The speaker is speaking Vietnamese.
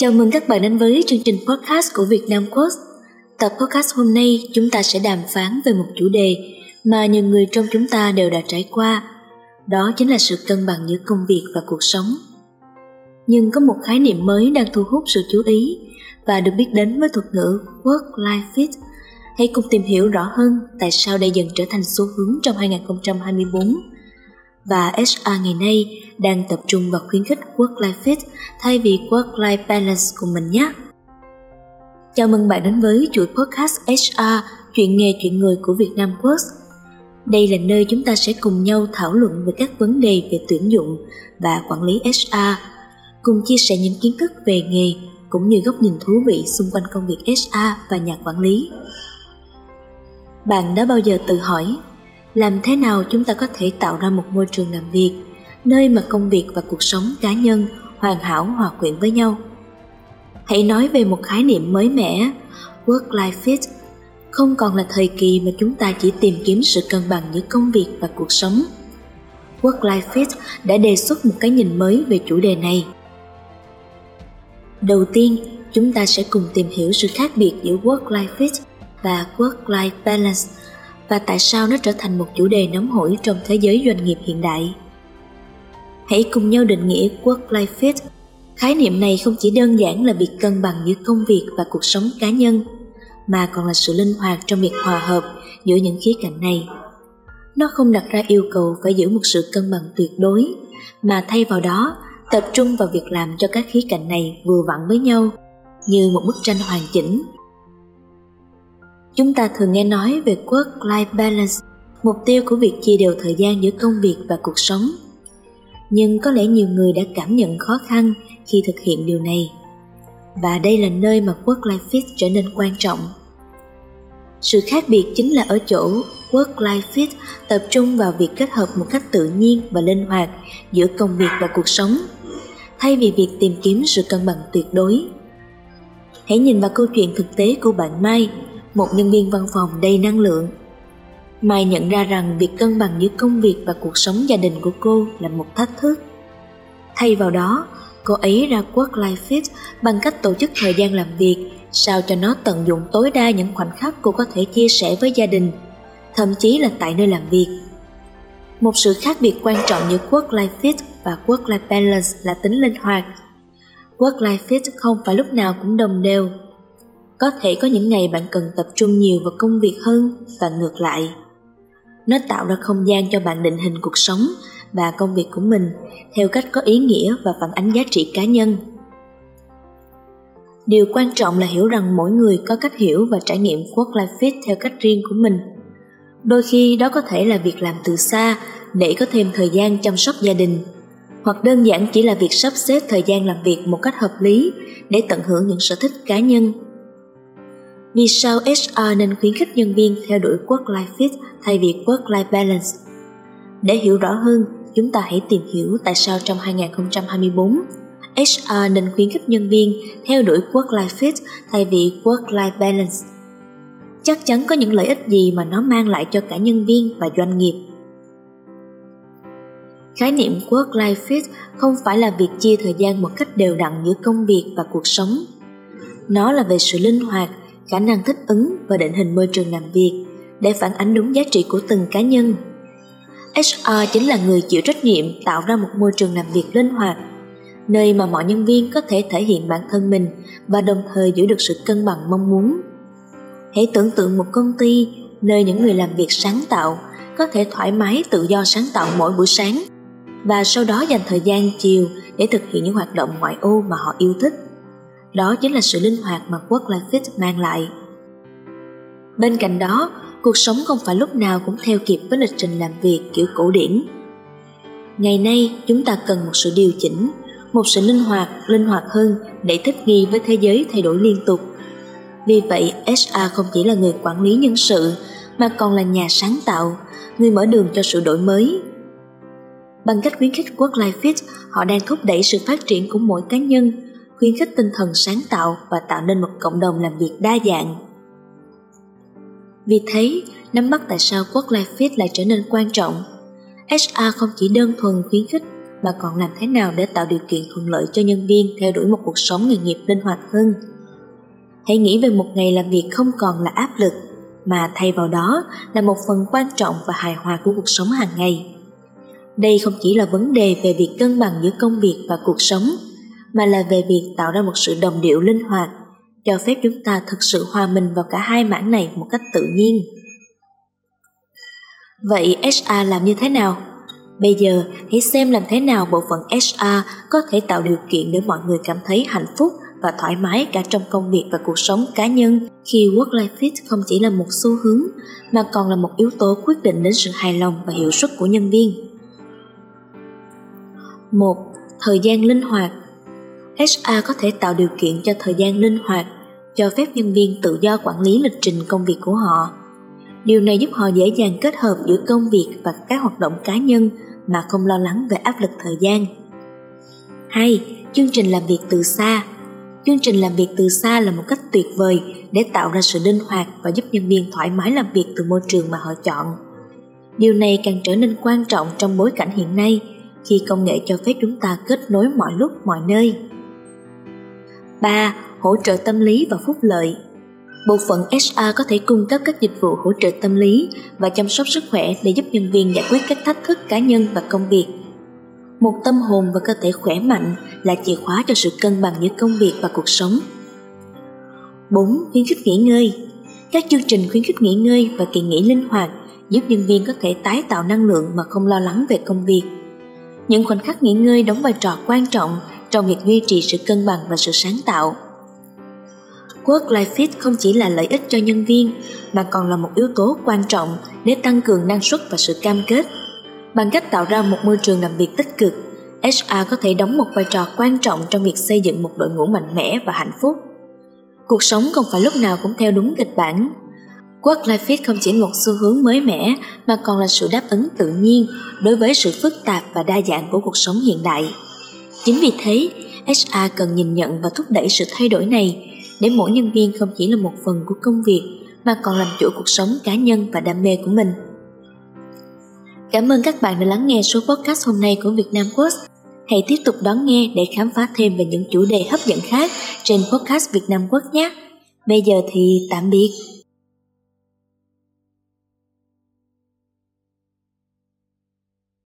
Chào mừng các bạn đến với chương trình podcast của Việt Nam Quốc. Tập podcast hôm nay, chúng ta sẽ đàm phán về một chủ đề mà nhiều người trong chúng ta đều đã trải qua. Đó chính là sự cân bằng giữa công việc và cuộc sống. Nhưng có một khái niệm mới đang thu hút sự chú ý và được biết đến với thuật ngữ Work-Life Fit. Hãy cùng tìm hiểu rõ hơn tại sao đây dần trở thành xu hướng trong 2024 và HR ngày nay đang tập trung vào khuyến khích work-life fit thay vì work-life balance của mình nhé. Chào mừng bạn đến với chuỗi podcast HR chuyện nghề chuyện người của Việt Nam Works. Đây là nơi chúng ta sẽ cùng nhau thảo luận về các vấn đề về tuyển dụng và quản lý HR, cùng chia sẻ những kiến thức về nghề cũng như góc nhìn thú vị xung quanh công việc HR và nhà quản lý. Bạn đã bao giờ tự hỏi làm thế nào chúng ta có thể tạo ra một môi trường làm việc, nơi mà công việc và cuộc sống cá nhân hoàn hảo hòa quyện với nhau? Hãy nói về một khái niệm mới mẻ work life fit. Không còn là thời kỳ mà chúng ta chỉ tìm kiếm sự cân bằng giữa công việc và cuộc sống. Work life fit đã đề xuất một cái nhìn mới về chủ đề này. Đầu tiên, chúng ta sẽ cùng tìm hiểu sự khác biệt giữa work life fit và work life balance và tại sao nó trở thành một chủ đề nóng hổi trong thế giới doanh nghiệp hiện đại. Hãy cùng nhau định nghĩa work-life fit. Khái niệm này không chỉ đơn giản là việc cân bằng giữa công việc và cuộc sống cá nhân, mà còn là sự linh hoạt trong việc hòa hợp giữa những khía cạnh này. Nó không đặt ra yêu cầu phải giữ một sự cân bằng tuyệt đối, mà thay vào đó tập trung vào việc làm cho các khía cạnh này vừa vặn với nhau, như một bức tranh hoàn chỉnh Chúng ta thường nghe nói về work-life balance, mục tiêu của việc chia đều thời gian giữa công việc và cuộc sống. Nhưng có lẽ nhiều người đã cảm nhận khó khăn khi thực hiện điều này. Và đây là nơi mà work-life fit trở nên quan trọng. Sự khác biệt chính là ở chỗ work-life fit tập trung vào việc kết hợp một cách tự nhiên và linh hoạt giữa công việc và cuộc sống, thay vì việc tìm kiếm sự cân bằng tuyệt đối. Hãy nhìn vào câu chuyện thực tế của bạn Mai một nhân viên văn phòng đầy năng lượng. Mai nhận ra rằng việc cân bằng giữa công việc và cuộc sống gia đình của cô là một thách thức. Thay vào đó, cô ấy ra work-life fit bằng cách tổ chức thời gian làm việc sao cho nó tận dụng tối đa những khoảnh khắc cô có thể chia sẻ với gia đình, thậm chí là tại nơi làm việc. Một sự khác biệt quan trọng giữa work-life fit và work-life balance là tính linh hoạt. Work-life fit không phải lúc nào cũng đồng đều có thể có những ngày bạn cần tập trung nhiều vào công việc hơn và ngược lại. Nó tạo ra không gian cho bạn định hình cuộc sống và công việc của mình theo cách có ý nghĩa và phản ánh giá trị cá nhân. Điều quan trọng là hiểu rằng mỗi người có cách hiểu và trải nghiệm work life fit theo cách riêng của mình. Đôi khi đó có thể là việc làm từ xa để có thêm thời gian chăm sóc gia đình, hoặc đơn giản chỉ là việc sắp xếp thời gian làm việc một cách hợp lý để tận hưởng những sở thích cá nhân vì sao HR nên khuyến khích nhân viên theo đuổi work-life fit thay vì work-life balance? Để hiểu rõ hơn, chúng ta hãy tìm hiểu tại sao trong 2024 HR nên khuyến khích nhân viên theo đuổi work-life fit thay vì work-life balance. Chắc chắn có những lợi ích gì mà nó mang lại cho cả nhân viên và doanh nghiệp. Khái niệm work-life fit không phải là việc chia thời gian một cách đều đặn giữa công việc và cuộc sống. Nó là về sự linh hoạt khả năng thích ứng và định hình môi trường làm việc để phản ánh đúng giá trị của từng cá nhân. HR chính là người chịu trách nhiệm tạo ra một môi trường làm việc linh hoạt, nơi mà mọi nhân viên có thể thể hiện bản thân mình và đồng thời giữ được sự cân bằng mong muốn. Hãy tưởng tượng một công ty nơi những người làm việc sáng tạo có thể thoải mái tự do sáng tạo mỗi buổi sáng và sau đó dành thời gian chiều để thực hiện những hoạt động ngoại ô mà họ yêu thích. Đó chính là sự linh hoạt mà work-life fit mang lại. Bên cạnh đó, cuộc sống không phải lúc nào cũng theo kịp với lịch trình làm việc kiểu cổ điển. Ngày nay, chúng ta cần một sự điều chỉnh, một sự linh hoạt, linh hoạt hơn để thích nghi với thế giới thay đổi liên tục. Vì vậy, HR không chỉ là người quản lý nhân sự, mà còn là nhà sáng tạo, người mở đường cho sự đổi mới. Bằng cách khuyến khích work-life fit, họ đang thúc đẩy sự phát triển của mỗi cá nhân, khuyến khích tinh thần sáng tạo và tạo nên một cộng đồng làm việc đa dạng. Vì thế, nắm bắt tại sao work-life fit lại trở nên quan trọng. HR không chỉ đơn thuần khuyến khích mà còn làm thế nào để tạo điều kiện thuận lợi cho nhân viên theo đuổi một cuộc sống nghề nghiệp linh hoạt hơn. Hãy nghĩ về một ngày làm việc không còn là áp lực, mà thay vào đó là một phần quan trọng và hài hòa của cuộc sống hàng ngày. Đây không chỉ là vấn đề về việc cân bằng giữa công việc và cuộc sống, mà là về việc tạo ra một sự đồng điệu linh hoạt, cho phép chúng ta thực sự hòa mình vào cả hai mảng này một cách tự nhiên. Vậy HR làm như thế nào? Bây giờ hãy xem làm thế nào bộ phận HR có thể tạo điều kiện để mọi người cảm thấy hạnh phúc và thoải mái cả trong công việc và cuộc sống cá nhân khi work-life fit không chỉ là một xu hướng mà còn là một yếu tố quyết định đến sự hài lòng và hiệu suất của nhân viên. 1. Thời gian linh hoạt HR có thể tạo điều kiện cho thời gian linh hoạt, cho phép nhân viên tự do quản lý lịch trình công việc của họ. Điều này giúp họ dễ dàng kết hợp giữa công việc và các hoạt động cá nhân mà không lo lắng về áp lực thời gian. 2. Chương trình làm việc từ xa Chương trình làm việc từ xa là một cách tuyệt vời để tạo ra sự linh hoạt và giúp nhân viên thoải mái làm việc từ môi trường mà họ chọn. Điều này càng trở nên quan trọng trong bối cảnh hiện nay khi công nghệ cho phép chúng ta kết nối mọi lúc mọi nơi. 3. Hỗ trợ tâm lý và phúc lợi Bộ phận HR có thể cung cấp các dịch vụ hỗ trợ tâm lý và chăm sóc sức khỏe để giúp nhân viên giải quyết các thách thức cá nhân và công việc. Một tâm hồn và cơ thể khỏe mạnh là chìa khóa cho sự cân bằng giữa công việc và cuộc sống. 4. Khuyến khích nghỉ ngơi Các chương trình khuyến khích nghỉ ngơi và kỳ nghỉ linh hoạt giúp nhân viên có thể tái tạo năng lượng mà không lo lắng về công việc. Những khoảnh khắc nghỉ ngơi đóng vai trò quan trọng trong việc duy trì sự cân bằng và sự sáng tạo. Work-life fit không chỉ là lợi ích cho nhân viên mà còn là một yếu tố quan trọng để tăng cường năng suất và sự cam kết. Bằng cách tạo ra một môi trường làm việc tích cực, HR có thể đóng một vai trò quan trọng trong việc xây dựng một đội ngũ mạnh mẽ và hạnh phúc. Cuộc sống không phải lúc nào cũng theo đúng kịch bản. Work-life fit không chỉ một xu hướng mới mẻ mà còn là sự đáp ứng tự nhiên đối với sự phức tạp và đa dạng của cuộc sống hiện đại. Chính vì thế, HR cần nhìn nhận và thúc đẩy sự thay đổi này để mỗi nhân viên không chỉ là một phần của công việc mà còn làm chủ cuộc sống cá nhân và đam mê của mình. Cảm ơn các bạn đã lắng nghe số podcast hôm nay của Việt Nam Post. Hãy tiếp tục đón nghe để khám phá thêm về những chủ đề hấp dẫn khác trên podcast Việt Nam Quốc nhé. Bây giờ thì tạm biệt.